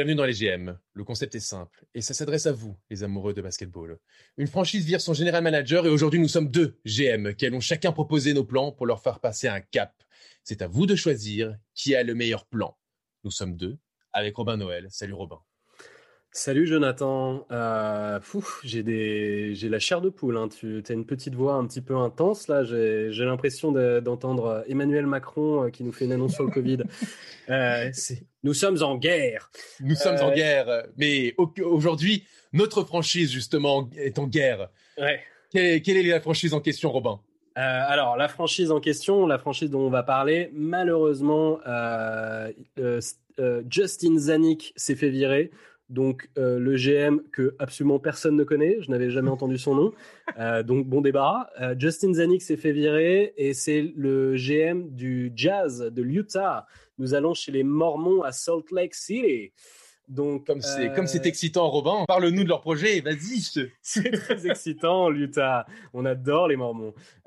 Bienvenue dans les GM. Le concept est simple et ça s'adresse à vous, les amoureux de basketball. Une franchise vire son général manager et aujourd'hui nous sommes deux GM qui allons chacun proposer nos plans pour leur faire passer un cap. C'est à vous de choisir qui a le meilleur plan. Nous sommes deux avec Robin Noël. Salut Robin. Salut Jonathan. Euh, j'ai des, j'ai la chair de poule. Hein. Tu as une petite voix un petit peu intense là. J'ai, l'impression d'entendre Emmanuel Macron euh, qui nous fait une annonce sur le Covid. Euh, nous sommes en guerre. Nous sommes en guerre. Mais aujourd'hui, notre franchise justement est en guerre. Ouais. Quelle, quelle est la franchise en question, Robin? Alors, la franchise en question, la franchise dont on va parler, malheureusement, Justin Zanik s'est fait virer. Donc euh, le GM que absolument personne ne connaît, je n'avais jamais entendu son nom, euh, donc bon débarras. Euh, Justin Zanik s'est fait virer et c'est le GM du Jazz de l'Utah. Nous allons chez les Mormons à Salt Lake City. Donc comme c'est comme c'est excitant, Robin, parle-nous de leur projet. Vas-y. C'est très excitant, l'Utah. On adore les Mormons.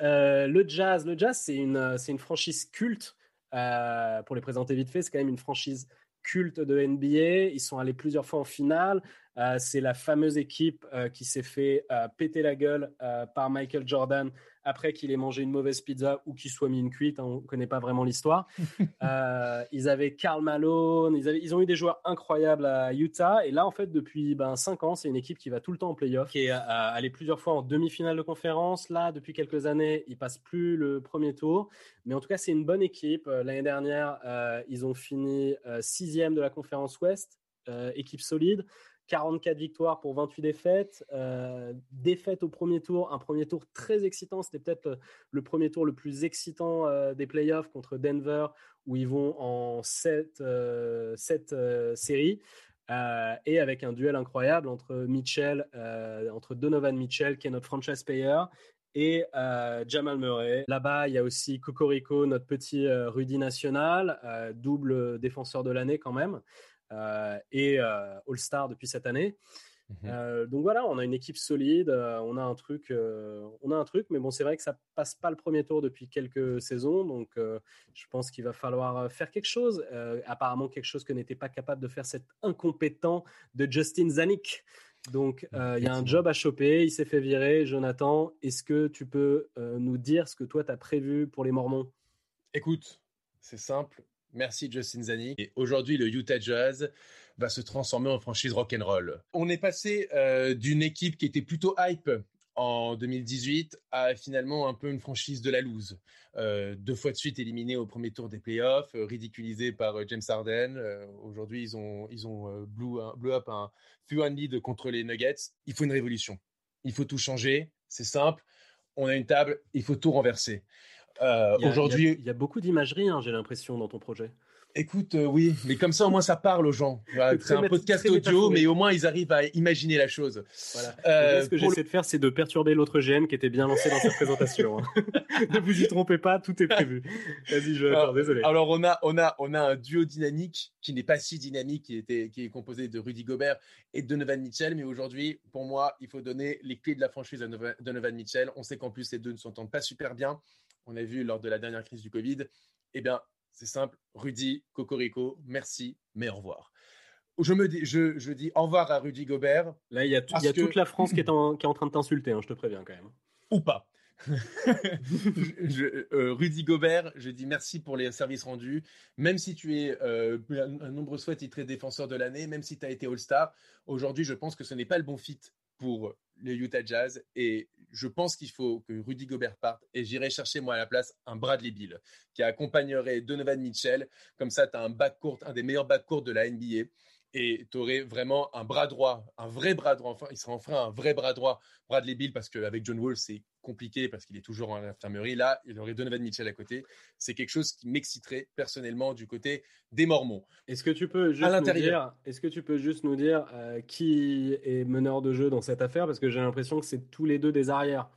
le Jazz, le Jazz, c'est une c'est une franchise culte. pour les présenter vite fait, c'est quand même une franchise culte de NBA. Ils sont allés plusieurs fois en finale. Euh, c'est la fameuse équipe euh, qui s'est fait euh, péter la gueule par Michael Jordan après qu'il ait mangé une mauvaise pizza ou qu'il soit mis une cuite. Hein, on ne connaît pas vraiment l'histoire. ils avaient Karl Malone. Ils, ils, ont eu des joueurs incroyables à Utah. Et là, en fait, depuis ben, 5 ans, c'est une équipe qui va tout le temps en playoff, qui est allée plusieurs fois en demi-finale de conférence. Là, depuis quelques années, ils passent plus le premier tour. Mais en tout cas, c'est une bonne équipe. L'année dernière, ils ont fini sixième de la conférence Ouest. équipe solide. 44 victoires pour 28 défaites. Euh, défaite au premier tour, un premier tour très excitant. C'était peut-être le, premier tour le plus excitant euh, des playoffs contre Denver, où ils vont en 7, euh, séries. et avec un duel incroyable entre Mitchell, entre Donovan Mitchell, qui est notre franchise payer, et Jamal Murray. Là-bas, il y a aussi Cocorico, notre petit Rudy national, double défenseur de l'année quand même. Euh, et euh, All-Star depuis cette année. Mhm. Euh, donc voilà, on a une équipe solide, on a un truc, on a un truc, mais bon, c'est vrai que ça passe pas le premier tour depuis quelques saisons, donc je pense qu'il va falloir faire quelque chose. apparemment, quelque chose que n'était pas capable de faire cet incompétent de Justin Zanik. Donc il y a un job à choper, il s'est fait virer. Jonathan, est-ce que tu peux nous dire ce que toi tu as prévu pour les Mormons? Écoute, c'est simple. Merci Justin Zanik. Et aujourd'hui, le Utah Jazz va se transformer en franchise rock'n'roll. On est passé euh, d'une équipe qui était plutôt hype en 2018 à finalement un peu une franchise de la loose. Euh, deux fois de suite éliminée au premier tour des playoffs, euh, ridiculisé par James Harden. aujourd'hui, ils ont, ils ont blue, up un few lead contre les Nuggets. Il faut une révolution. Il faut tout changer. C'est simple. On a une table. Il faut tout renverser. Euh, aujourd'hui, il y, a beaucoup d'imagerie, hein, j'ai l'impression, dans ton projet. Écoute, euh, oui, mais comme ça au moins ça parle aux gens. c'est un podcast audio, mais au moins ils arrivent à imaginer la chose. Voilà. Euh, ce que j'essaie de faire, c'est de perturber l'autre GM qui était bien lancé dans cette présentation. Hein. ne vous y trompez pas, tout est prévu. Vas-y, je alors, désolé. Alors on a, on a, on a un duo dynamique qui n'est pas si dynamique, qui était, qui est composé de Rudy Gobert et de Donovan Mitchell. Mais aujourd'hui, pour moi, il faut donner les clés de la franchise à Donovan Mitchell. On sait qu'en plus ces deux ne s'entendent pas super bien on a vu lors de la dernière crise du Covid, eh bien, c'est simple, Rudy, Cocorico, merci, mais au revoir. Je, me dis, je, dis au revoir à Rudy Gobert. Là, il y a, toute la France qui est en, train de t'insulter, hein, je te préviens quand même. Ou pas. Euh, Rudy Gobert, je dis merci pour les services rendus. Même si tu es euh, un, nombre soit titré défenseur de l'année, même si tu as été All-Star, aujourd'hui, je pense que ce n'est pas le bon fit pour le Utah Jazz. Et je pense qu'il faut que Rudy Gobert parte. Et j'irai chercher, moi, à la place, un Bradley Bill qui accompagnerait Donovan Mitchell. Comme ça, tu as un backcourt, un des meilleurs backcourts de la NBA. Et tu aurais vraiment un bras droit, un vrai bras droit. Enfin, il serait enfin un vrai bras droit, Bradley Bill, parce qu'avec John Wall, c'est compliqué parce qu'il est toujours en infirmerie. Là, il aurait Donovan Mitchell à côté. C'est quelque chose qui m'exciterait personnellement du côté des Mormons. Est-ce que tu peux juste nous dire, est-ce que tu peux juste nous dire euh, qui est meneur de jeu dans cette affaire? Parce que j'ai l'impression que c'est tous les deux des arrières.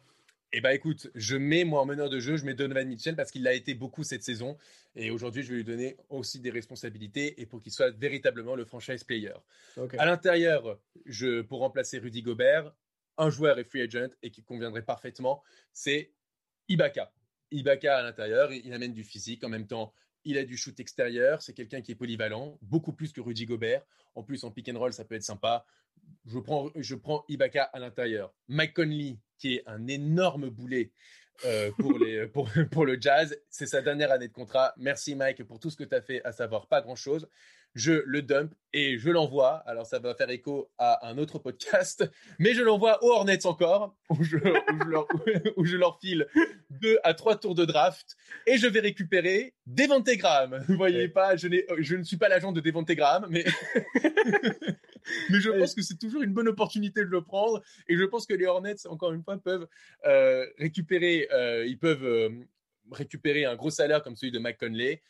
Eh bien, écoute, je mets moi en meneur de jeu, je mets Donovan Mitchell parce qu'il l'a été beaucoup cette saison. Et aujourd'hui, je vais lui donner aussi des responsabilités et pour qu'il soit véritablement le franchise player. À l'intérieur, je, pour remplacer Rudy Gobert, un joueur est free agent et qui conviendrait parfaitement, c'est Ibaka. Ibaka à l'intérieur, il amène du physique. En même temps, il a du shoot extérieur, c'est quelqu'un qui est polyvalent, beaucoup plus que Rudy Gobert. En plus, en pick and roll, ça peut être sympa. Je prends, je prends Ibaka à l'intérieur. Mike Conley, qui est un énorme boulet euh, pour, les, pour, pour le jazz, c'est sa dernière année de contrat. Merci Mike pour tout ce que tu as fait, à savoir pas grand-chose je le dump et je l'envoie. Alors ça va faire écho à un autre podcast, mais je l'envoie aux Hornets encore, où je, leur, file deux à trois tours de draft et je vais récupérer Devante Graham. Vous voyez pas, je, je, ne suis pas l'agent de Devante Graham, mais mais je pense que c'est toujours une bonne opportunité de le prendre et je pense que les Hornets, encore une fois, peuvent euh, récupérer, euh, ils peuvent euh, récupérer un gros salaire comme celui de Mike Conley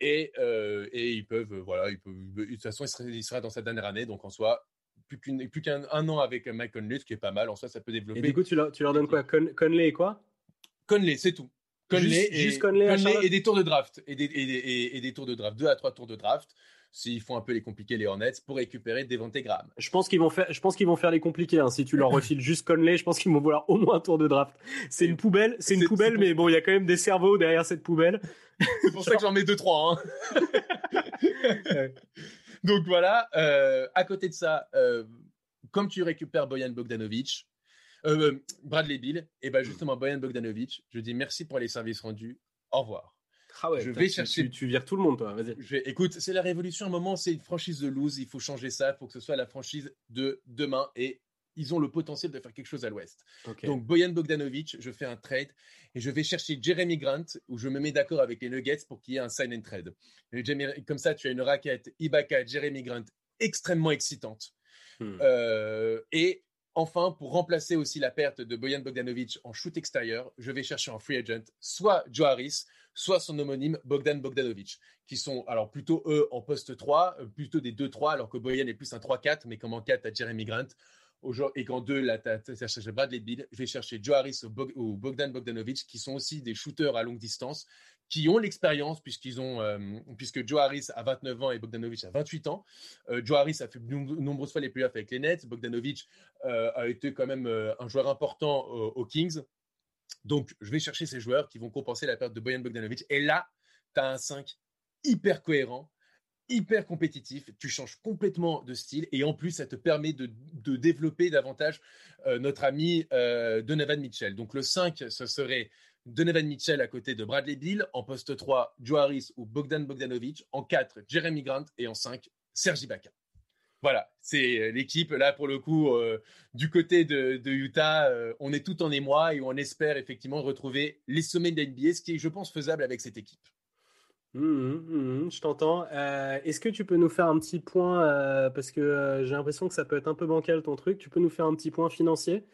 et, euh, et ils peuvent, euh, voilà, ils peuvent, de toute façon, il sera, dans sa dernière année, donc en soi, plus qu'un an avec Mike Conley, ce qui est pas mal. En soi, ça peut développer. Et du coup, tu leur, tu leur donnes quoi? Conley et quoi? Conley, c'est tout. Conley, juste, et, Conley, et des tours de draft. Et des, et, et des, tours de draft. Deux à trois tours de draft. S'ils font un peu les compliqués, les Hornets, pour récupérer Devante Graham. Je pense qu'ils vont faire, je pense qu'ils vont faire les compliqués. Hein. Si tu leur refiles juste Conley, je pense qu'ils vont vouloir au moins un tour de draft. C'est une poubelle, c'est une poubelle, mais bon, il y a quand même des cerveaux derrière cette poubelle. C'est pour ça que j'en mets deux trois. Hein. Donc voilà. Euh, à côté de ça, euh, comme tu récupères Boyan Bogdanovic, euh, Bradley Bill, et ben justement Boyan Bogdanovic, je dis merci pour les services rendus. Au revoir. Ah ouais, je vais chercher. Tu, vires tout le monde, toi. Vas-y. Écoute, c'est la révolution. À un moment, c'est une franchise de lose. Il faut changer ça. Il faut que ce soit la franchise de demain. Et ils ont le potentiel de faire quelque chose à l'ouest. Donc, Boyan Bogdanovic, je fais un trade et je vais chercher Jeremy Grant, où je me mets d'accord avec les Nuggets pour qu'il y ait un sign and trade. comme ça, tu as une raquette Ibaka, Jeremy Grant extrêmement excitante. Hmm. Euh, et enfin, pour remplacer aussi la perte de Boyan Bogdanovic en shoot extérieur, je vais chercher en free agent soit Joe Harris, soit son homonyme Bogdan Bogdanovic, qui sont alors plutôt eux en poste 3, euh, plutôt des 2-3, alors que Boyan est plus un 3-4, mais comme en 4, tu Jeremy Grant. Et qu'en 2, là, tu Bradley Bill. Je vais chercher Joe Harris ou, Bogdan Bogdanovic, qui sont aussi des shooters à longue distance, qui ont l'expérience, euh, puisque Joe Harris a 29 ans et Bogdanovic a 28 ans. Euh, Harris a fait de nombreuses fois les playoffs avec les Nets. Bogdanovic a été quand même un joueur important aux Kings. Donc, je vais chercher ces joueurs qui vont compenser la perte de Boyan Bogdanovic. Et là, tu as un 5 hyper cohérent, hyper compétitif. Tu changes complètement de style. Et en plus, ça te permet de, développer davantage euh, notre ami euh, Donovan Mitchell. Donc, le 5, ce serait Donovan Mitchell à côté de Bradley Bill. En poste 3, Joe Harris ou Bogdan Bogdanovic. En 4, Jeremy Grant. Et en 5, Sergi Baca. Voilà, c'est euh, l'équipe là pour le coup euh, du côté de, Utah. Euh, on est tout en émoi et on espère effectivement retrouver les sommets de l'NBA, ce qui est, je pense, faisable avec cette équipe. Mmh, mmh, mmh, je t'entends. Est-ce que tu peux nous faire un petit point parce que j'ai l'impression que ça peut être un peu bancal ton truc. Tu peux nous faire un petit point financier?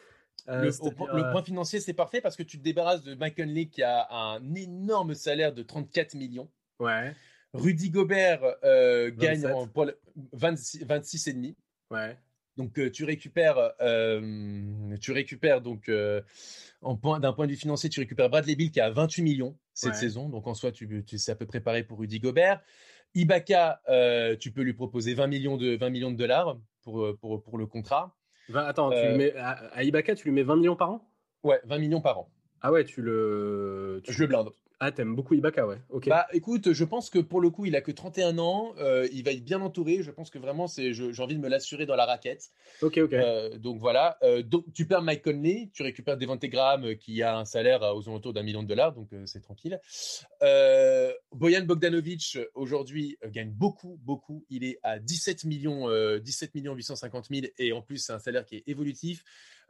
Le, le, point financier, c'est parfait parce que tu te débarrasses de Lee qui a un énorme salaire de 34 millions. Ouais. Rudy Gobert euh, gagne en, 26,5. Ouais. Donc euh, tu récupères, euh, tu récupères donc point, d'un point de vue financier, tu récupères Bradley Bill qui a 28 millions cette saison. Donc en soi, tu, tu c'est à peu près pareil pour Rudy Gobert. Ibaka, tu peux lui proposer 20 millions de 20 millions de dollars pour pour, pour le contrat. attends, tu mets, à, Ibaka, tu lui mets 20 millions par an? Ouais, 20 millions par an. Ah ouais, tu le. Je le blinde. Ah, t'aimes beaucoup Ibaka, ouais. Ok. Bah, écoute, je pense que pour le coup, il a que 31 ans. Euh, il va être bien entouré. Je pense que vraiment, c'est, j'ai envie de me l'assurer dans la raquette. Ok, ok. Euh, donc voilà. Euh, donc tu perds Mike Conley, tu récupères Devante Graham qui a un salaire aux alentours d'un million de dollars, donc c'est tranquille. Boyan Bogdanovic aujourd'hui gagne beaucoup, beaucoup. Il est à 17 millions, 17 millions 850 000 et en plus c'est un salaire qui est évolutif.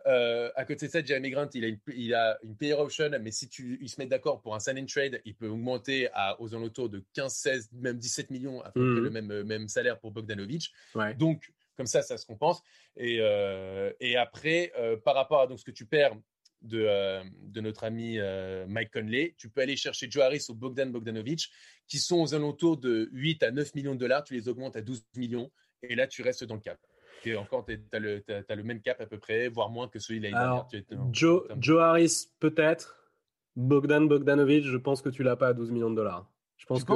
Euh, à côté de ça, Jeremy Grant, il a une, il a une player option, mais si tu, ils se mettent d'accord pour un sign and trade, il peut augmenter à, aux alentours de 15, 16, même 17 millions, à peu près mhm. le même, même salaire pour Bogdanovic. Donc, comme ça, ça se compense. Et, euh, et après, euh, par rapport à donc, ce que tu perds de, de notre ami Mike Conley, tu peux aller chercher Joe Harris ou Bogdan Bogdanovic, qui sont aux alentours de 8 à 9 millions de dollars. Tu les augmentes à 12 millions. Et là, tu restes dans le cap encore, tu as, le même cap à peu près, voire moins que celui de l'année Joe, Joe Harris, peut-être. Bogdan Bogdanovic, je pense que tu l'as pas à 12 millions de dollars. Je pense que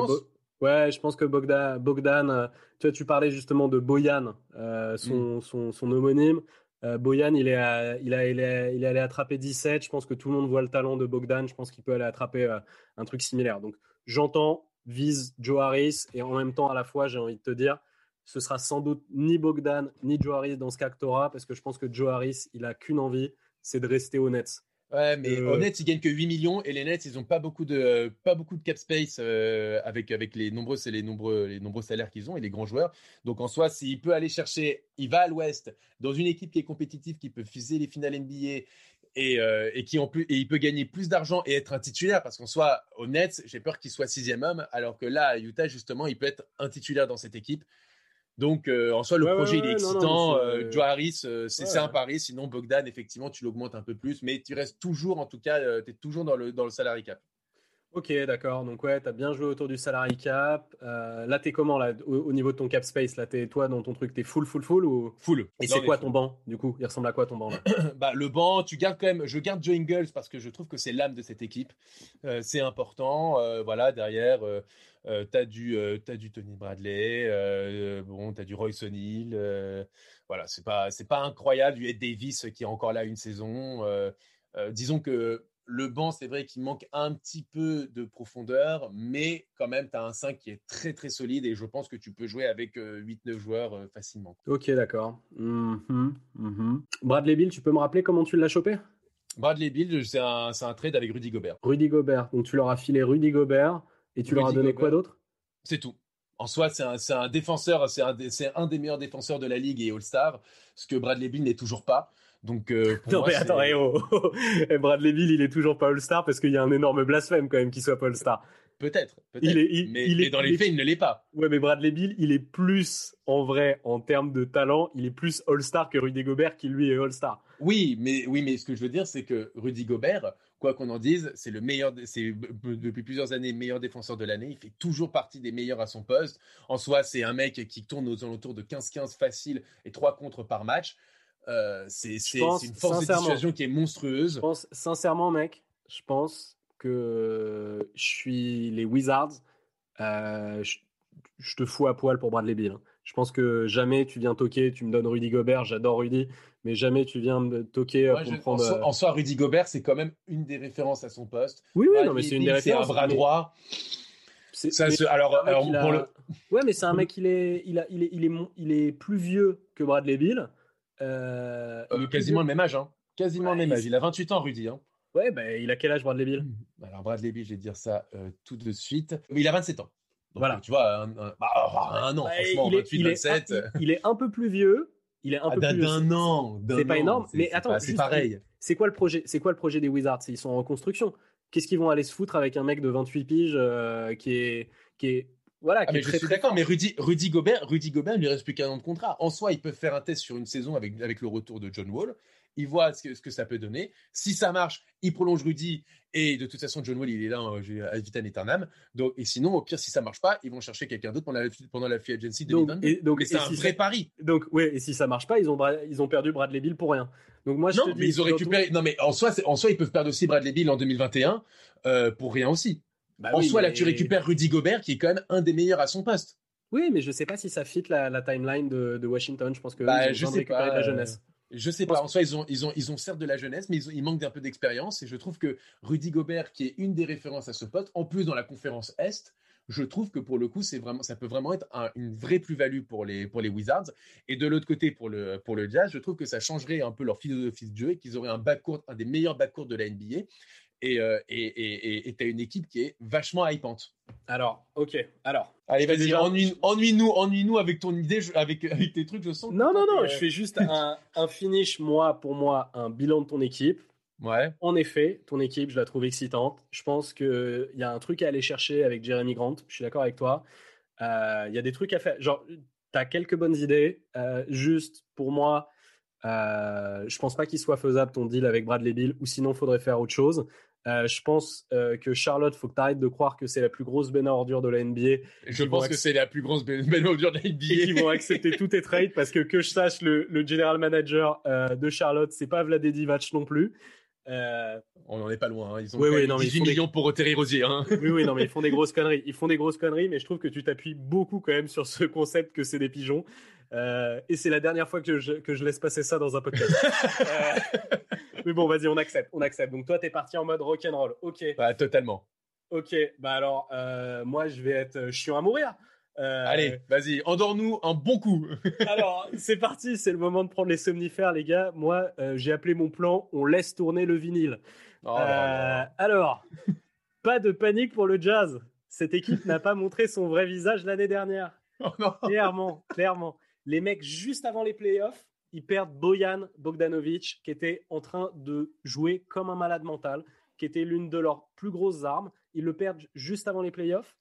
ouais, je pense que Bogdan, Bogdan euh, tu, vois, tu parlais justement de Boyan, euh, mm. son, son, homonyme. Euh, Boyan, il est, il, a, il, est, il est allé attraper 17. Je pense que tout le monde voit le talent de Bogdan. Je pense qu'il peut aller attraper un truc similaire. Donc, j'entends, vise Joe Harris et en même temps, à la fois, j'ai envie de te dire, ce sera sans doute ni Bogdan ni Joe Harris dans ce que parce que je pense que Joe Harris, il a qu'une envie, c'est de rester au Nets. Ouais, mais euh... honnête, ils gagnent que 8 millions et les Nets, ils n'ont pas beaucoup de pas beaucoup de cap space euh, avec avec les nombreux c'est les nombreux les nombreux salaires qu'ils ont et les grands joueurs. Donc en soi, s'il peut aller chercher, il va à l'Ouest dans une équipe qui est compétitive, qui peut fuser les finales NBA et, euh, et qui en plus et il peut gagner plus d'argent et être un titulaire parce qu'en soi, au Nets, j'ai peur qu'il soit sixième homme, alors que là à Utah justement, il peut être un titulaire dans cette équipe. Donc, euh, en soi, le projet, il est excitant. Euh, Joe Harris, euh, c'est un pari. Sinon, Bogdan, effectivement, tu l'augmentes un peu plus. Mais tu restes toujours, en tout cas, tu es toujours dans le, dans le salary cap. Ok, d'accord. Donc, ouais, tu as bien joué autour du salary cap. là, tu es comment là, au, niveau de ton cap space là, es, Toi, dans ton truc, tu es full, full, full ou... Full. Et c'est quoi ton banc, du coup? Il ressemble à quoi ton banc là? Bah, Le banc, tu gardes quand même. Je garde Joe Ingles parce que je trouve que c'est l'âme de cette équipe. c'est important. voilà, derrière. Euh, tu as, du, euh, du Tony Bradley, euh, bon, tu as du Royce O'Neill. voilà, c'est pas, c'est pas incroyable. Du Ed Davis qui est encore là une saison. disons que le banc, c'est vrai qu'il manque un petit peu de profondeur, mais quand même, tu as un 5 qui est très très solide et je pense que tu peux jouer avec 8-9 joueurs facilement. Ok, d'accord. Mm-hmm, mm-hmm. Bradley Bill, tu peux me rappeler comment tu l'as chopé? Bradley Bill, c'est un, un, trade avec Rudy Gobert. Rudy Gobert, donc tu leur as filé Rudy Gobert. Et tu leur as donné quoi d'autre? C'est tout. En soi, c'est un, défenseur, c'est un, un, des meilleurs défenseurs de la ligue et All-Star, ce que Bradley Bill n'est toujours pas. Donc, euh, non, mais attends, eh, oh, oh, oh. Bradley Bill, il est toujours pas All-Star parce qu'il y a un énorme blasphème quand même qu'il soit pas All-Star. Peut-être, peut il est, mais, dans les faits, il ne l'est pas. Ouais, mais Bradley Bill, il est plus, en vrai, en termes de talent, il est plus All-Star que Rudy Gobert, qui lui est All-Star. Oui, mais, oui, mais ce que je veux dire, c'est que Rudy Gobert, quoi qu'on en dise, c'est le meilleur, c'est depuis plusieurs années meilleur défenseur de l'année. Il fait toujours partie des meilleurs à son poste. En soi, c'est un mec qui tourne aux alentours de 15-15 facile et 3 contre par match. Euh, c'est une force de situation qui est monstrueuse. Je pense, sincèrement, mec, je pense que je suis les Wizards. Euh, je, te fous à poil pour Bradley Bill. Hein. Je pense que jamais tu viens toquer, tu me donnes Rudy Gobert, j'adore Rudy, mais jamais tu viens me toquer euh, pour prendre. Euh, en soi, Rudy Gobert, c'est quand même une des références à son poste. Oui, oui, non, mais c'est une des références. C'est un bras droit. alors, alors Ouais, mais c'est un mec, il est, il, a, il, est, il, est, il est plus vieux que Bradley Bill. Euh, quasiment le même âge, hein. Quasiment le même âge. Il a 28 ans, Rudy. Hein. Ouais, bah, il a quel âge, Bradley Bill Alors, Bradley Bill, je vais dire ça tout de suite. Il a 27 ans. voilà. Tu vois, un, bah, an, bah, franchement, il est, 28, 27. il est un peu plus vieux, il est un ah, peu plus d'un an. C'est pas énorme, mais attends, c'est pareil. C'est quoi le projet C'est quoi le projet des Wizards? Ils sont en reconstruction. Qu'est-ce qu'ils vont aller se foutre avec un mec de 28 piges euh, qui est qui est voilà, ah, mais je suis d'accord, mais Rudy, Rudy Gobert, Rudy Gobert, il lui reste plus qu'un an de contrat. En soi, ils peuvent faire un test sur une saison avec, avec le retour de John Wall il voit ce que, ce que, ça peut donner. Si ça marche, il prolonge Rudy. Et de toute façon, John Wall, il est là à vitam aeternam. Donc, et sinon, au pire, si ça marche pas, ils vont chercher quelqu'un d'autre pendant la, pendant la free agency 2022. Donc, et, donc, c'est un vrai pari. Donc, ouais, et si ça marche pas, ils ont, ils ont perdu Bradley Bill pour rien. Donc, moi, je non, mais ils ont récupéré. Non, mais en soi, en soi, ils peuvent perdre aussi Bradley Bill en 2021 euh, pour rien aussi. Bah en soi, là, tu récupères Rudy Gobert, qui est quand même un des meilleurs à son poste. Oui, mais je sais pas si ça fit la, timeline de, Washington. Je pense que bah, je sais pas, la jeunesse. Je sais pas. En soi, ils ont, ils ont, ils ont certes de la jeunesse, mais ils, manquent d'un peu d'expérience. Et je trouve que Rudy Gobert, qui est une des références à ce pote, en plus dans la conférence Est, je trouve que pour le coup, c'est vraiment, ça peut vraiment être une vraie plus-value pour les, pour les Wizards. Et de l'autre côté, pour le, pour le Jazz, je trouve que ça changerait un peu leur philosophie de jeu et qu'ils auraient un backcourt, un des meilleurs backcourts de la NBA. Euh, et tu as une équipe qui est vachement hypante. Alors, ok. Alors. Allez, vas-y, ennuie-nous ennuie nous avec ton idée, avec, avec tes trucs, je sens. Non, non, non, je fais juste un, un, finish, moi, pour moi, un bilan de ton équipe. Ouais. En effet, ton équipe, je la trouve excitante. Je pense qu'il y a un truc à aller chercher avec Jeremy Grant. Je suis d'accord avec toi. Euh, il y a des trucs à faire. Genre, tu as quelques bonnes idées. Euh, juste, pour moi, euh, je pense pas qu'il soit faisable ton deal avec Bradley Bill, ou sinon, il faudrait faire autre chose. Euh, je pense euh, que Charlotte, faut que tu arrêtes de croire que c'est la plus grosse benne ordure de la NBA. Je pense que c'est la plus grosse benne ordure de la NBA. Et qu'ils vont accepter tous tes trades parce que que je sache, le, le general manager euh, de Charlotte, c'est pas Vlade Divac non plus. On n'en est pas loin. Hein. Ils ont oui, oui, non, 18 millions pour Terry Rosier. Hein. oui, oui, non, mais ils font des grosses conneries. Ils font des grosses conneries, mais je trouve que tu t'appuies beaucoup quand même sur ce concept que c'est des pigeons. et c'est la dernière fois que je, que je laisse passer ça dans un podcast. Mais bon, vas-y, on accepte, on accepte. Donc toi, t'es parti en mode rock'n'roll. Ok. Bah, totalement. Ok, bah alors, moi, je vais être chiant à mourir. Allez, vas-y, endors-nous un bon coup. alors, c'est parti, c'est le moment de prendre les somnifères, les gars. Moi, j'ai appelé mon plan, on laisse tourner le vinyle. Oh alors, pas de panique pour le jazz. Cette équipe n'a pas montré son vrai visage l'année dernière. Oh clairement, clairement. Les mecs, juste avant les playoffs, ils perdent Boyan Bogdanovic, qui était en train de jouer comme un malade mental, qui était l'une de leurs plus grosses armes. Ils le perdent juste avant les playoffs.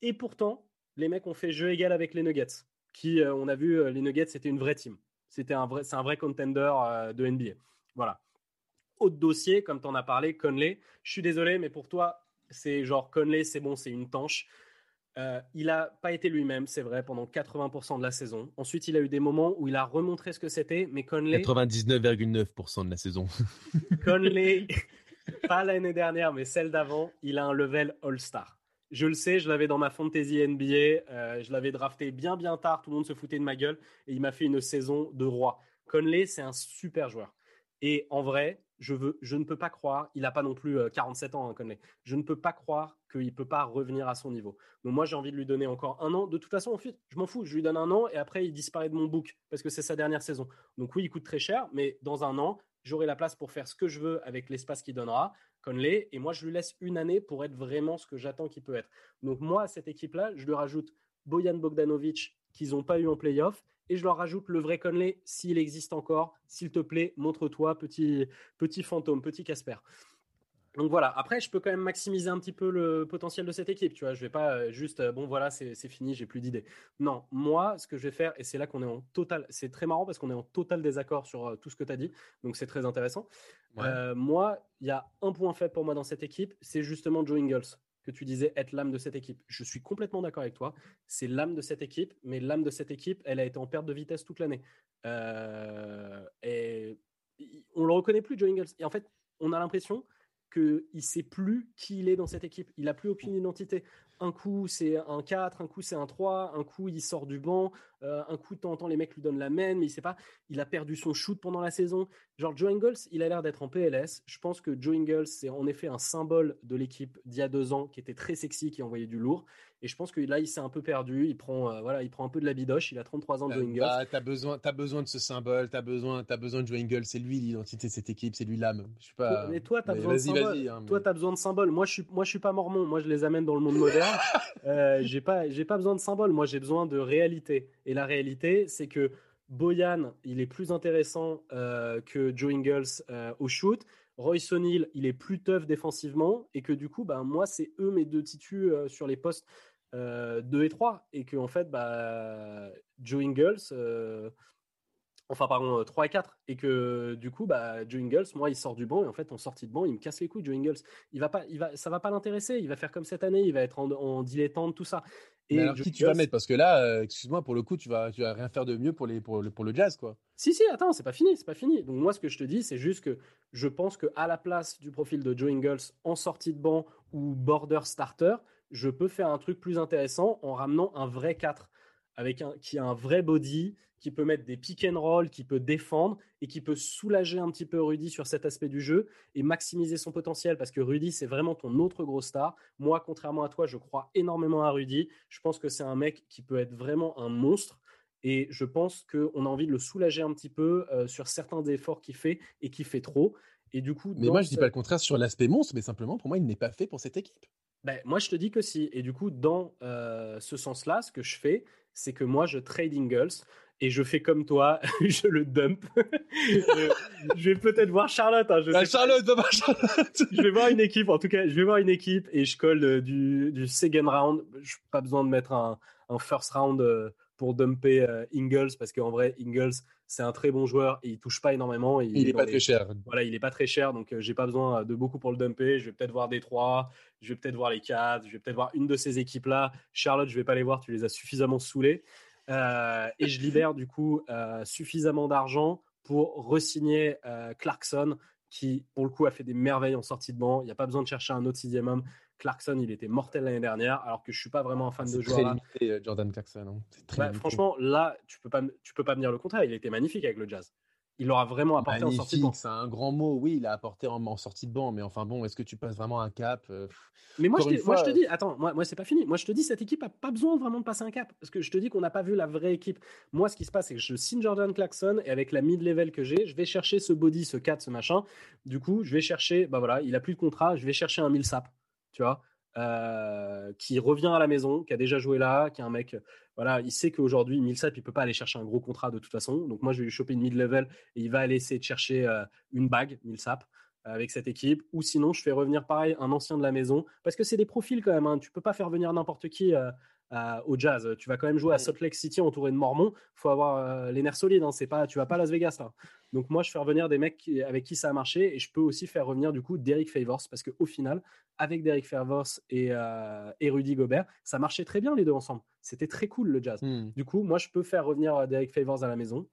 Et pourtant, les mecs ont fait jeu égal avec les Nuggets, qui, euh, on a vu, euh, les Nuggets, c'était une vraie team. C'était un vrai, c'est un vrai contender euh, de NBA. Voilà. Autre dossier, comme tu en as parlé, Conley. Je suis désolé, mais pour toi, c'est genre Conley, c'est bon, c'est une tanche. Euh, il n'a pas été lui-même, c'est vrai, pendant 80% de la saison. Ensuite, il a eu des moments où il a remontré ce que c'était, mais Conley. 99,9% de la saison. Conley, pas l'année dernière, mais celle d'avant, il a un level All-Star. Je le sais, je l'avais dans ma fantasy NBA, euh, je l'avais drafté bien bien tard, tout le monde se foutait de ma gueule, et il m'a fait une saison de roi. Conley, c'est un super joueur. Et en vrai, je, ne peux pas croire, il n'a pas non plus 47 euh, ans, hein, Conley. Je ne peux pas croire qu'il ne peut pas revenir à son niveau. Donc moi, j'ai envie de lui donner encore un an. De toute façon, je m'en fous, je lui donne un an et après, il disparaît de mon book parce que c'est sa dernière saison. Donc oui, il coûte très cher, mais dans un an, j'aurai la place pour faire ce que je veux avec l'espace qu'il donnera, Conley, et moi, je lui laisse une année pour être vraiment ce que j'attends qu'il peut être. Donc moi, à cette équipe-là, je lui rajoute Bojan Bogdanovic qu'ils n'ont pas eu en playoff et je leur rajoute le vrai Conley s'il existe encore. S'il te plaît, montre-toi, petit, petit fantôme, petit Casper. Donc voilà, après, je peux quand même maximiser un petit peu le potentiel de cette équipe. Tu vois, je vais pas euh, juste, euh, bon voilà, c'est fini, j'ai plus d'idées. Non, moi, ce que je vais faire, et c'est là qu'on est en total, c'est très marrant parce qu'on est en total désaccord sur euh, tout ce que tu as dit, donc c'est très intéressant. moi, il y a un point faible pour moi dans cette équipe, c'est justement Joe Ingles que tu disais être l'âme de cette équipe. Je suis complètement d'accord avec toi. C'est l'âme de cette équipe, mais l'âme de cette équipe, elle a été en perte de vitesse toute l'année. Euh, et on le reconnaît plus, Joe Ingles. Et en fait, on a l'impression qu'il ne sait plus qui il est dans cette équipe. Il n'a plus aucune identité un coup c'est un 4, un coup c'est un 3, un coup il sort du banc, euh, un coup de temps en temps les mecs lui donnent la main, mais il sait pas, il a perdu son shoot pendant la saison. Genre Joe Ingles, il a l'air d'être en PLS. Je pense que Joe Ingles, c'est en effet un symbole de l'équipe d'il y a deux ans qui était très sexy, qui envoyait du lourd. Et je pense que là, il s'est un peu perdu. Il prend, euh, voilà, il prend un peu de la bidoche. Il a 33 ans, Joe Ingles. Bah, tu as besoin, besoin de ce symbole. Tu as besoin, as besoin de Joe Ingles. C'est lui l'identité de cette équipe. C'est lui l'âme. Je suis pas. Mais toi, tu as besoin de symbole. Hein, toi, as besoin de symbole. Moi, je suis, moi, je suis pas mormon. Moi, je les amène dans le monde moderne. Euh, j'ai pas, j'ai pas besoin de symbole. Moi, j'ai besoin de réalité. Et la réalité, c'est que Boyan, il est plus intéressant euh, que Joe Ingles euh, au shoot. Royce O'Neal, il est plus tough défensivement. Et que du coup, bah, moi, c'est eux mes deux titus sur les postes 2 et 3. Et que, en fait, bah, Joe Ingles enfin pardon, 3 et 4, et que du coup, bah, Joe Ingles, moi, il sort du banc, et en fait, en sortie de banc, il me casse les couilles, Joe Ingles. Il va pas, il va, ça va pas l'intéresser, il va faire comme cette année, il va être en, dilettante, tout ça. Et alors, qui tu vas mettre? Parce que là, euh, excuse-moi, pour le coup, tu vas, tu vas rien faire de mieux pour, les, pour, le, pour le jazz, quoi. Si, si, attends, c'est pas fini, c'est pas fini. Donc, moi, ce que je te dis, c'est juste que je pense qu'à la place du profil de Joe Ingles en sortie de banc ou border starter, je peux faire un truc plus intéressant en ramenant un vrai 4 avec un, qui a un vrai body, qui peut mettre des pick and roll, qui peut défendre et qui peut soulager un petit peu Rudy sur cet aspect du jeu et maximiser son potentiel parce que Rudy, c'est vraiment ton autre gros star. Moi, contrairement à toi, je crois énormément à Rudy. Je pense que c'est un mec qui peut être vraiment un monstre. Et je pense qu'on a envie de le soulager un petit peu euh, sur certains efforts qu'il fait et qui fait trop. Et du coup, mais moi, je dis pas le contraire sur l'aspect monstre, mais simplement pour moi, il n'est pas fait pour cette équipe. Ben, moi, je te dis que si. Et du coup, dans euh, ce sens-là, ce que je fais, c'est que moi, je trade Ingles et je fais comme toi, je le dump. je, vais peut-être voir Charlotte. Hein, je bah, Charlotte, pas Charlotte. je vais voir une équipe, en tout cas, je vais voir une équipe et je colle euh, du, du second round. Je n'ai pas besoin de mettre un, un first round euh, pour dumper euh, Ingles parce qu'en vrai, Ingles, c'est un très bon joueur et il touche pas énormément. il, n'est pas très cher. Voilà, il est pas très cher, donc j'ai pas besoin de beaucoup pour le dumper. Je vais peut-être voir Détroit, je vais peut-être voir les Cavs, je vais peut-être voir une de ces équipes-là. Charlotte, je vais pas les voir, tu les as suffisamment saoulés. Euh, et je libère du coup euh, suffisamment d'argent pour resigner euh, Clarkson, qui pour le coup a fait des merveilles en sortie de banc. Il n'y a pas besoin de chercher un autre sixième homme. Clarkson, il était mortel l'année dernière, alors que je suis pas vraiment un fan de joueur. Très limité, Jordan Clarkson. Hein. Bah, franchement, là, tu peux pas, tu peux pas me dire le contraire. Il était magnifique avec le Jazz. Il l'aura vraiment apporté en sortie de banc. C'est un grand mot, oui, il a apporté en, sortie de banc, mais enfin bon, est-ce que tu passes vraiment un cap euh, Mais moi je, te, dis, attends, moi, moi c'est pas fini. Moi je te dis, cette équipe a pas besoin vraiment de passer un cap, parce que je te dis qu'on n'a pas vu la vraie équipe. Moi, ce qui se passe, c'est que je signe Jordan Clarkson et avec la mid-level que j'ai, je vais chercher ce body, ce 4, ce machin. Du coup, je vais chercher, bah voilà, il a plus de contrat, je vais chercher un Millsap, tu vois. Euh, qui revient à la maison, qui a déjà joué là, qui est un mec, voilà, il sait qu'aujourd'hui Millsap il peut pas aller chercher un gros contrat de toute façon, donc moi je vais lui choper une mid level et il va aller essayer de chercher euh, une bague Millsap avec cette équipe, ou sinon je fais revenir pareil un ancien de la maison, parce que c'est des profils quand même, hein. tu peux pas faire venir n'importe qui euh, au Jazz. Tu vas quand même jouer à Salt Lake City entouré de Mormons. Faut avoir euh, les nerfs solides. Hein. C'est pas, tu vas pas à Las Vegas là. Donc moi, je fais revenir des mecs avec qui ça a marché et je peux aussi faire revenir du coup Derek Favors parce qu'au final, avec Derek Favors et, euh, et, Rudy Gobert, ça marchait très bien les deux ensemble. C'était très cool le Jazz. Hmm. Du coup, moi, je peux faire revenir euh, Derek Favors à la maison.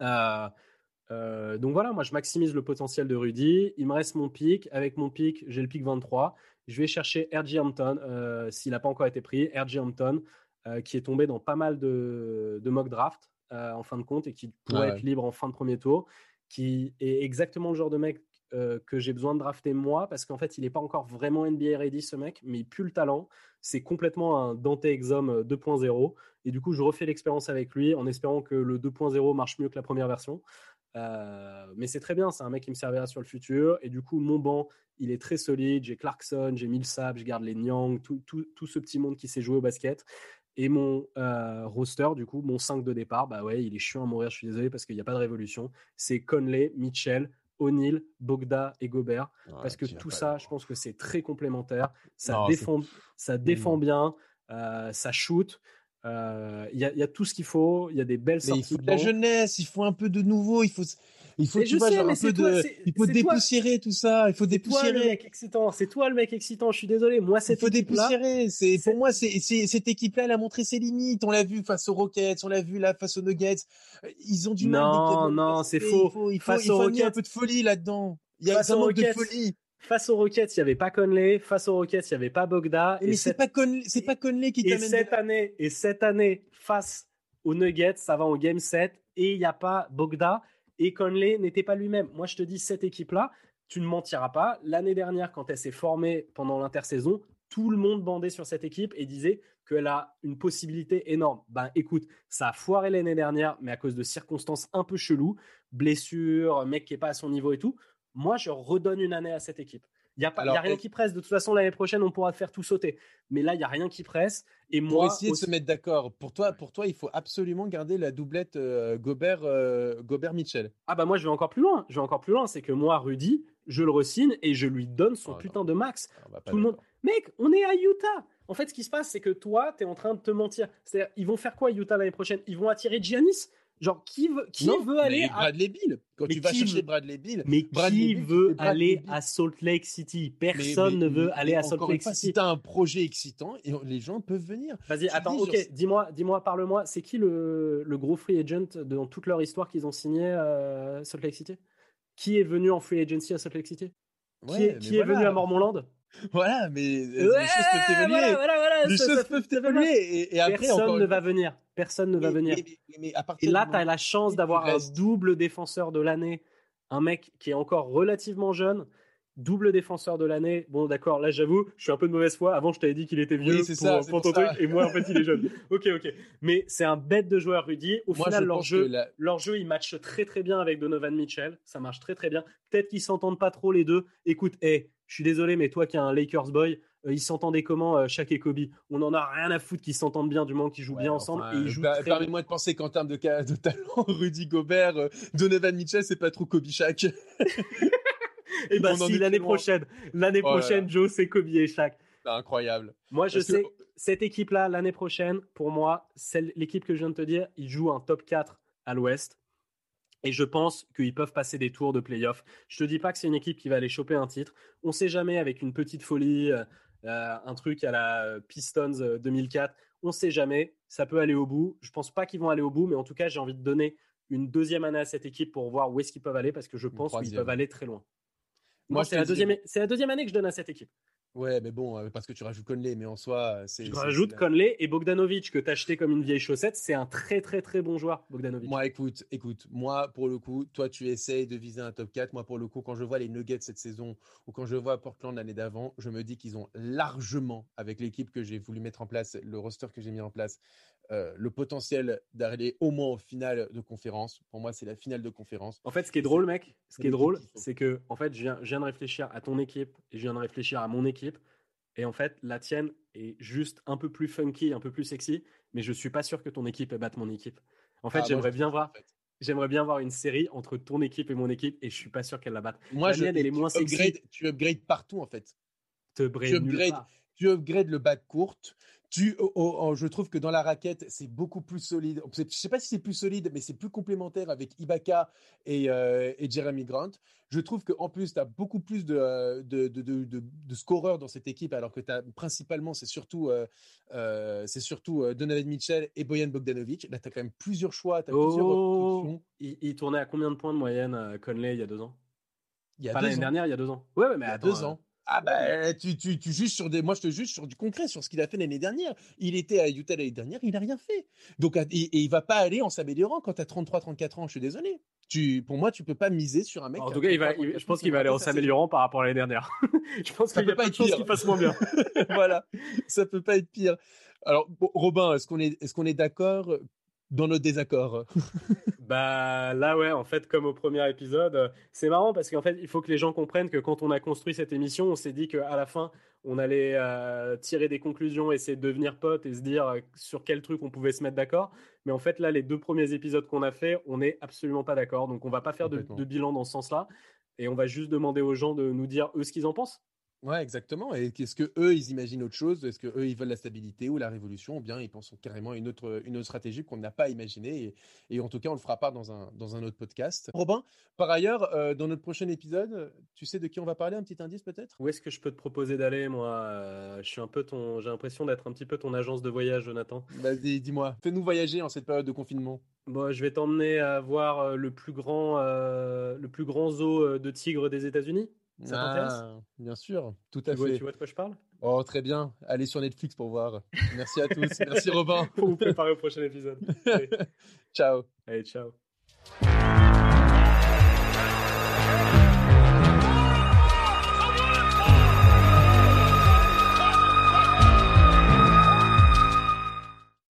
donc voilà, moi je maximise le potentiel de Rudy. Il me reste mon pic. Avec mon pic, j'ai le pic 23. Je vais chercher R.J. Hampton, euh, s'il n'a pas encore été pris. R.J. Hampton, euh, qui est tombé dans pas mal de, mock draft euh, en fin de compte et qui pourrait être libre en fin de premier tour, qui est exactement le genre de mec que j'ai besoin de drafter moi, parce qu'en fait, il n'est pas encore vraiment NBA ready, ce mec, mais il pue le talent. C'est complètement un Dante Exum 2.0. Et du coup, je refais l'expérience avec lui en espérant que le 2.0 marche mieux que la première version. Euh, mais c'est très bien, c'est un mec qui me servira sur le futur. Et du coup, mon banc, il est très solide. J'ai Clarkson, j'ai Millsap, je garde les Nyang, tout, tout, tout, ce petit monde qui sait jouer au basket. Et mon euh, roster, du coup, mon 5 de départ, bah ouais, il est chiant à mourir, je suis désolé parce qu'il n'y a pas de révolution. C'est Conley, Mitchell, O'Neill, Bogda et Gobert. parce que tout ça, je pense que c'est très complémentaire. Ça défend, ça défend bien, euh, ça shoot. Euh, il y, a tout ce qu'il faut. Il y a des belles sorties. Il faut de la jeunesse. Il faut un peu de nouveau. Il faut, il faut, tu vois, genre un peu de. Il faut dépoussiérer tout ça. Il faut dépoussiérer. le mec excitant. C'est toi le mec excitant. Je suis désolé. Moi, c'est. Il faut dépoussiérer. C'est pour moi, c'est cette équipe-là, elle a montré ses limites. On l'a vu face aux Rockets. On l'a vu là face aux Nuggets. Ils ont du mal. Non, non, c'est faux. Il faut, il faut, il faut un peu de folie là-dedans. Il y a un manque de folie. Face aux Rockets, il n'y avait pas Conley. Face aux Rockets, il n'y avait pas Bogda. Mais c'est pas Conley, c'est pas Conley qui t'amène. Et cette année, et cette année, face aux Nuggets, ça va en game 7 et il n'y a pas Bogda et Conley n'était pas lui-même. Moi, je te dis, cette équipe-là, tu ne mentiras pas. L'année dernière, quand elle s'est formée pendant l'intersaison, tout le monde bandait sur cette équipe et disait qu'elle a une possibilité énorme. Ben écoute, ça a foiré l'année dernière, mais à cause de circonstances un peu cheloues, blessures, mec qui est pas à son niveau et tout moi, je redonne une année à cette équipe. Il n'y a, a rien qui presse. De toute façon, l'année prochaine, on pourra faire tout sauter. Mais là, il n'y a rien qui presse. Et pour essayer de se mettre d'accord, pour toi, pour toi, il faut absolument garder la doublette euh, Gobert, euh, Gobert Mitchell. Ah bah moi, je vais encore plus loin. Je vais encore plus loin. C'est que moi, Rudy, je le resigne et je lui donne son oh putain de max. Tout le monde. Mec, on est à Utah. En fait, ce qui se passe, c'est que toi, tu es en train de te mentir. C'est-à-dire, ils vont faire quoi Utah l'année prochaine? Ils vont attirer Giannis? Genre, qui veut, qui veut aller à Bradley Bill Quand tu vas chercher Bradley Bill, mais qui veut aller à Salt Lake City? Personne ne veut aller à Salt Lake City. Si t'as un projet excitant, les gens peuvent venir. Vas-y, attends, ok, dis-moi, dis-moi, parle-moi. C'est qui le, le, gros free agent dans toute leur histoire qu'ils ont signé à Salt Lake City? Qui est venu en free agency à Salt Lake City? Qui est, qui est venu à Mormonland voilà, mais les choses peuvent évoluer. les choses peuvent évoluer. Et, après, Personne ne va venir. Personne ne va venir. et là, tu as la chance d'avoir un double défenseur de l'année. Un mec qui est encore relativement jeune, double défenseur de l'année. Bon, d'accord, là j'avoue, je suis un peu de mauvaise foi. Avant, je t'avais dit qu'il était vieux pour, ça, ton truc, et moi, en fait, il est jeune. ok, ok. Mais c'est un bête de joueur, Rudy. Au final, leur jeu, leur jeu, il match très très bien avec Donovan Mitchell. Ça marche très très bien. Peut-être qu'ils s'entendent pas trop les deux. Écoute, hé, je suis désolé, mais toi qui es un Lakers boy, euh, ils s'entendaient comment, euh, Shaq et Kobe? On en a rien à foutre qu'ils s'entendent bien, du moment qu'ils jouent bien ensemble. et ils bah, Permets-moi de penser qu'en termes de, de, talent, Rudy Gobert, euh, Donovan Mitchell, c'est pas trop Kobe Shaq. et eh bah si, l'année prochaine, l'année oh prochaine, Joe, c'est Kobe et Shaq. Incroyable. Moi, je sais, cette équipe-là, l'année prochaine, pour moi, l'équipe que je viens de te dire, ils jouent un top 4 à l'ouest. Et je pense qu'ils peuvent passer des tours de playoff. Je te dis pas que c'est une équipe qui va aller choper un titre. On ne sait jamais avec une petite folie, euh, euh, un truc à la euh, Pistons 2004. On ne sait jamais. Ça peut aller au bout. Je pense pas qu'ils vont aller au bout, mais en tout cas, j'ai envie de donner une deuxième année à cette équipe pour voir où est-ce qu'ils peuvent aller parce que je pense qu'ils peuvent aller très loin. Moi, c'est la, deuxième, c'est la deuxième année que je donne à cette équipe. Ouais, mais bon, euh, parce que tu rajoutes Conley, mais en soi, c'est. Je c'est- rajoute c'est la- Conley et Bogdanovic que t'as acheté comme une vieille chaussette. C'est un très très très bon joueur, Bogdanovic. Moi, écoute, écoute, moi, pour le coup, toi, tu essayes de viser un top 4. Moi, pour le coup, quand je vois les Nuggets cette saison ou quand je vois Portland l'année d'avant, je me dis qu'ils ont largement, avec l'équipe que j'ai voulu mettre en place, le roster que j'ai mis en place, euh, le potentiel d'aller au moins en finale de conférence. Pour moi, c'est la finale de conférence. En fait, ce qui est drôle, mec, ce qui est l'équipe drôle, qu'il faut. c'est que en fait, je viens, je viens de réfléchir à ton équipe et je viens de réfléchir à mon équipe. Et en fait, la tienne est juste un peu plus funky, un peu plus sexy, mais je suis pas sûr que ton équipe batte mon équipe. En fait, Ah, moi, j'aimerais je bien trouve, voir, en fait. j'aimerais bien voir une série entre ton équipe et mon équipe, et je suis pas sûr qu'elle la batte. Moi, La je, mienne, elle est tu moins sexy. tu upgrades partout, en fait. Te upgrades- tu upgrades le de courte. Tu, oh, oh, oh, je trouve que dans la raquette, c'est beaucoup plus solide. Je sais pas si c'est plus solide, mais c'est plus complémentaire avec Ibaka et, euh, et Jeremy Grant. Je trouve qu'en plus, tu as beaucoup plus de, euh, de, de, de, de- de scoreurs dans cette équipe, alors que tu as principalement, c'est surtout, euh, euh, c'est surtout euh, Donovan Mitchell et Boyan Bogdanovic. Là, tu as quand même plusieurs choix, tu as plusieurs options. il, il tournait à combien de points de moyenne, Conley, il y a deux ans? Il y a Pas l'année dernière, il y a deux ans. Ouais, ouais, mais attends, deux ans. Ah bah, tu, tu, tu juges sur des. Moi, je te juge sur du concret, sur ce qu'il a fait l'année dernière. Il était à Utah l'année dernière, il n'a rien fait. Donc, et, et il va pas aller en s'améliorant quand tu as 33-34 ans. Je suis désolé. Tu, pour moi, tu peux pas miser sur un mec. En tout cas, il va, 33, il- je 34 pense qu'il va aller en s'améliorant par rapport à l'année dernière. je pense qu'il y peut a pas de être chance pire. qu'il fasse moins bien. voilà, ça peut pas être pire. Alors, bon, Robin, est-ce qu'on est, est, qu'on est d'accord dans nos désaccords Bah là ouais, en fait comme au premier épisode, euh, c'est marrant parce qu'en fait il faut que les gens comprennent que quand on a construit cette émission, on s'est dit qu'à la fin on allait euh, tirer des conclusions, essayer de devenir potes et se dire euh, sur quel truc on pouvait se mettre d'accord. Mais en fait là les deux premiers épisodes qu'on a fait, on n'est absolument pas d'accord. Donc on va pas faire de, de bilan dans ce sens-là et on va juste demander aux gens de nous dire eux ce qu'ils en pensent. Ouais, exactement. Et qu'est-ce que eux, ils imaginent autre chose? Est-ce que eux, ils veulent la stabilité ou la révolution? Ou bien ils pensent carrément à une autre, une autre stratégie qu'on n'a pas imaginée et, et en tout cas, on le fera pas dans un, dans un autre podcast. Robin, par ailleurs, euh, dans notre prochain épisode, tu sais de qui on va parler? Un petit indice peut-être? Où est-ce que je peux te proposer d'aller moi? Euh, Je suis un peu ton, j'ai l'impression d'être un petit peu ton agence de voyage, Jonathan. Vas-y, dis-moi. Fais-nous voyager en cette période de confinement. Bon, je vais t'emmener à voir euh, le plus grand, euh, le plus grand zoo de tigres des États-Unis. Ça t'intéresse Ah, Bien sûr, tout tu à vois, fait. tu vois de quoi je parle? Oh, très bien. Allez sur Netflix pour voir. Merci à tous. Merci Robin. Pour vous préparer au prochain épisode. Allez, Ciao. allez, ciao.